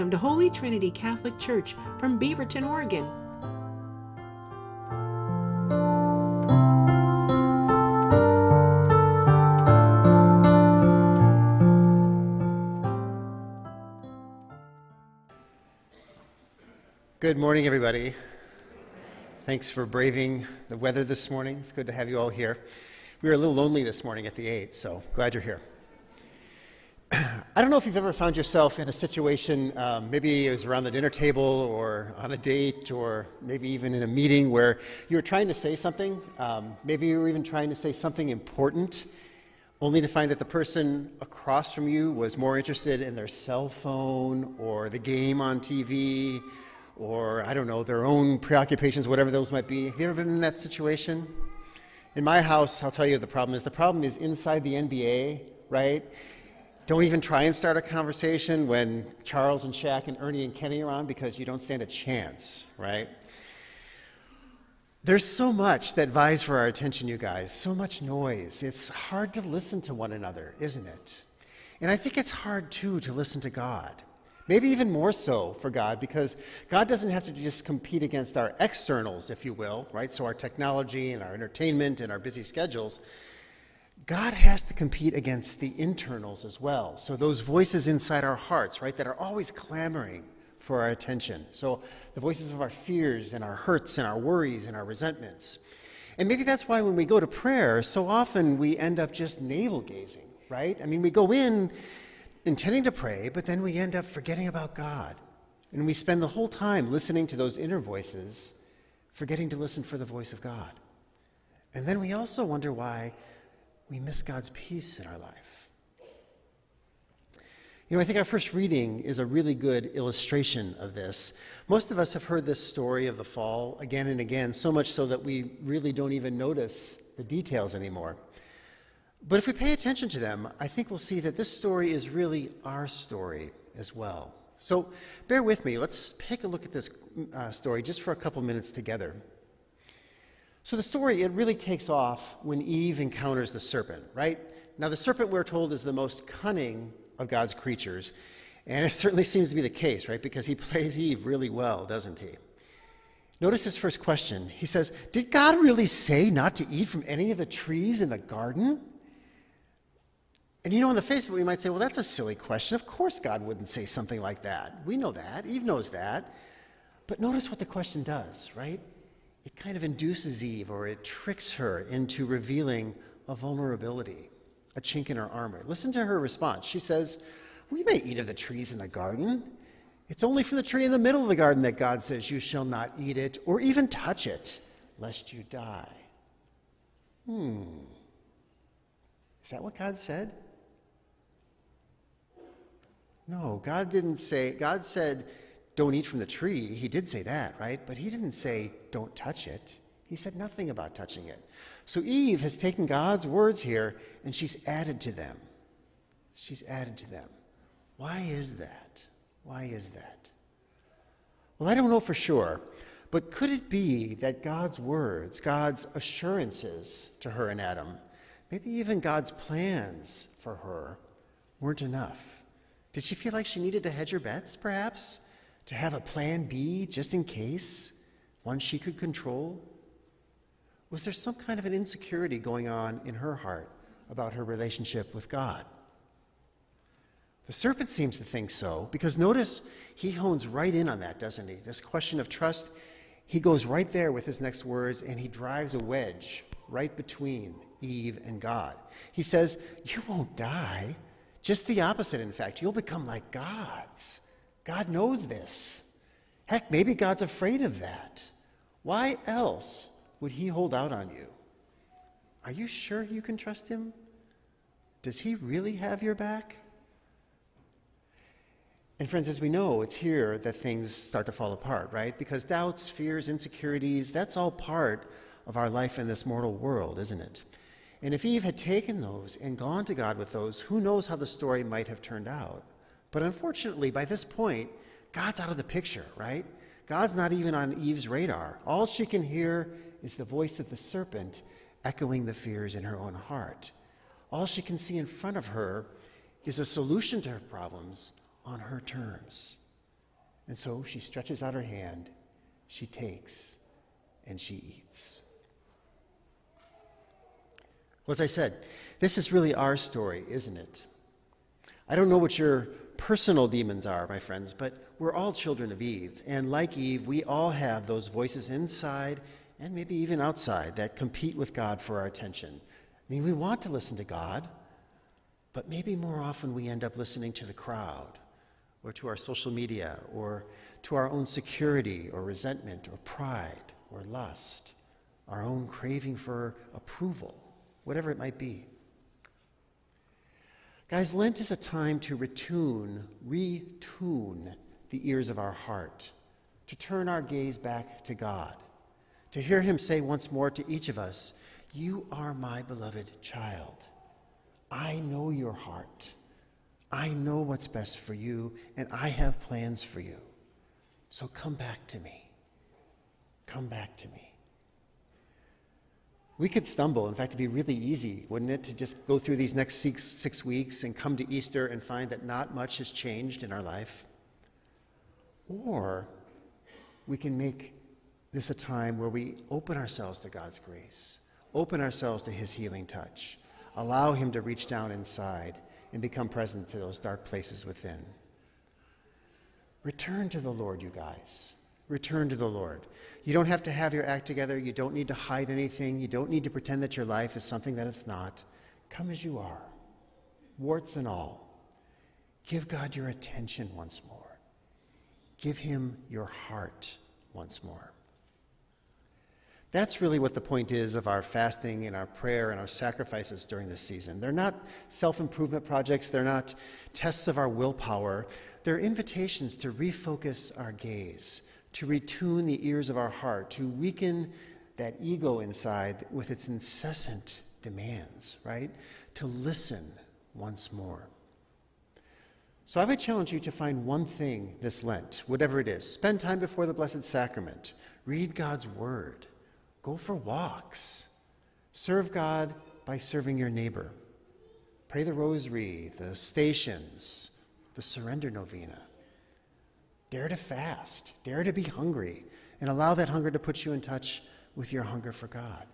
Welcome to Holy Trinity Catholic Church from Beaverton, Oregon. Good morning, everybody. Thanks for braving the weather this morning. It's good to have you all here. We were a little lonely this morning at the 8, so glad you're here. I don't know if you've ever found yourself in a situation, um, maybe it was around the dinner table or on a date or maybe even in a meeting where you were trying to say something. Um, maybe you were even trying to say something important, only to find that the person across from you was more interested in their cell phone or the game on TV or, I don't know, their own preoccupations, whatever those might be. Have you ever been in that situation? In my house, I'll tell you the problem is. The problem is inside the NBA, right? Don't even try and start a conversation when Charles and Shaq and Ernie and Kenny are on because you don't stand a chance, right? There's so much that vies for our attention, you guys, so much noise. It's hard to listen to one another, isn't it? And I think it's hard too to listen to God. Maybe even more so for God, because God doesn't have to just compete against our externals, if you will, right? So our technology and our entertainment and our busy schedules. God has to compete against the internals as well. So those voices inside our hearts, right, that are always clamoring for our attention. So the voices of our fears and our hurts and our worries and our resentments. And maybe that's why when we go to prayer, so often we end up just navel gazing, right? I mean, we go in intending to pray, but then we end up forgetting about God. And we spend the whole time listening to those inner voices, forgetting to listen for the voice of God. And then we also wonder why we miss God's peace in our life. You know, I think our first reading is a really good illustration of this. Most of us have heard this story of the fall again and again, so much so that we really don't even notice the details anymore. But if we pay attention to them, I think we'll see that this story is really our story as well. So bear with me. Let's take a look at this uh, story just for a couple minutes together. So the story, it really takes off when Eve encounters the serpent, right? Now, the serpent, we're told, is the most cunning of God's creatures. And it certainly seems to be the case, right? Because he plays Eve really well, doesn't he? Notice his first question. He says, Did God really say not to eat from any of the trees in the garden? And you know, on the face of it, we might say, well, that's a silly question. Of course, God wouldn't say something like that. We know that. Eve knows that. But notice what the question does, right? It kind of induces Eve or it tricks her into revealing a vulnerability, a chink in her armor. Listen to her response. She says, We may eat of the trees in the garden. It's only from the tree in the middle of the garden that God says, You shall not eat it or even touch it, lest you die. Hmm. Is that what God said? No, God didn't say, God said, don't eat from the tree. He did say that, right? But he didn't say, don't touch it. He said nothing about touching it. So Eve has taken God's words here and she's added to them. She's added to them. Why is that? Why is that? Well, I don't know for sure, but could it be that God's words, God's assurances to her and Adam, maybe even God's plans for her, weren't enough? Did she feel like she needed to hedge her bets, perhaps? To have a plan B just in case? One she could control? Was there some kind of an insecurity going on in her heart about her relationship with God? The serpent seems to think so, because notice he hones right in on that, doesn't he? This question of trust, he goes right there with his next words and he drives a wedge right between Eve and God. He says, You won't die. Just the opposite, in fact. You'll become like gods. God knows this. Heck, maybe God's afraid of that. Why else would He hold out on you? Are you sure you can trust Him? Does He really have your back? And, friends, as we know, it's here that things start to fall apart, right? Because doubts, fears, insecurities, that's all part of our life in this mortal world, isn't it? And if Eve had taken those and gone to God with those, who knows how the story might have turned out. But unfortunately, by this point, God's out of the picture, right? God's not even on Eve's radar. All she can hear is the voice of the serpent echoing the fears in her own heart. All she can see in front of her is a solution to her problems on her terms. And so she stretches out her hand, she takes, and she eats. Well, as I said, this is really our story, isn't it? I don't know what your personal demons are, my friends, but we're all children of Eve. And like Eve, we all have those voices inside and maybe even outside that compete with God for our attention. I mean, we want to listen to God, but maybe more often we end up listening to the crowd or to our social media or to our own security or resentment or pride or lust, our own craving for approval, whatever it might be. Guys, Lent is a time to retune, retune the ears of our heart, to turn our gaze back to God, to hear Him say once more to each of us, You are my beloved child. I know your heart. I know what's best for you, and I have plans for you. So come back to me. Come back to me. We could stumble. In fact, it'd be really easy, wouldn't it, to just go through these next six, six weeks and come to Easter and find that not much has changed in our life. Or we can make this a time where we open ourselves to God's grace, open ourselves to His healing touch, allow Him to reach down inside and become present to those dark places within. Return to the Lord, you guys. Return to the Lord. You don't have to have your act together. You don't need to hide anything. You don't need to pretend that your life is something that it's not. Come as you are, warts and all. Give God your attention once more. Give Him your heart once more. That's really what the point is of our fasting and our prayer and our sacrifices during this season. They're not self improvement projects, they're not tests of our willpower. They're invitations to refocus our gaze, to retune the ears of our heart, to weaken that ego inside with its incessant demands, right? To listen once more. So I would challenge you to find one thing this Lent, whatever it is. Spend time before the Blessed Sacrament, read God's Word Go for walks. Serve God by serving your neighbor. Pray the rosary, the stations, the surrender novena. Dare to fast. Dare to be hungry and allow that hunger to put you in touch with your hunger for God.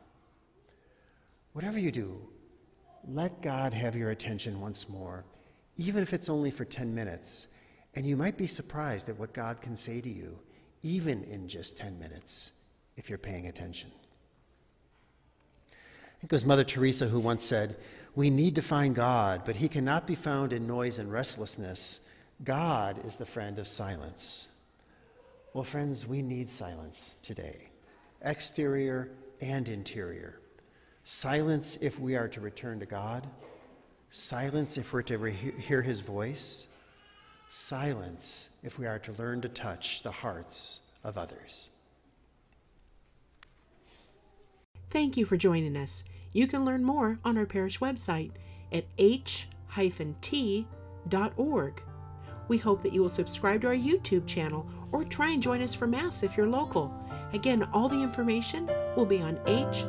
Whatever you do, let God have your attention once more, even if it's only for 10 minutes. And you might be surprised at what God can say to you, even in just 10 minutes if you're paying attention. I think it was Mother Teresa who once said, We need to find God, but he cannot be found in noise and restlessness. God is the friend of silence. Well, friends, we need silence today, exterior and interior. Silence if we are to return to God, silence if we're to re- hear his voice, silence if we are to learn to touch the hearts of others. Thank you for joining us. You can learn more on our parish website at h-t.org. We hope that you will subscribe to our YouTube channel or try and join us for Mass if you're local. Again, all the information will be on h-t.org.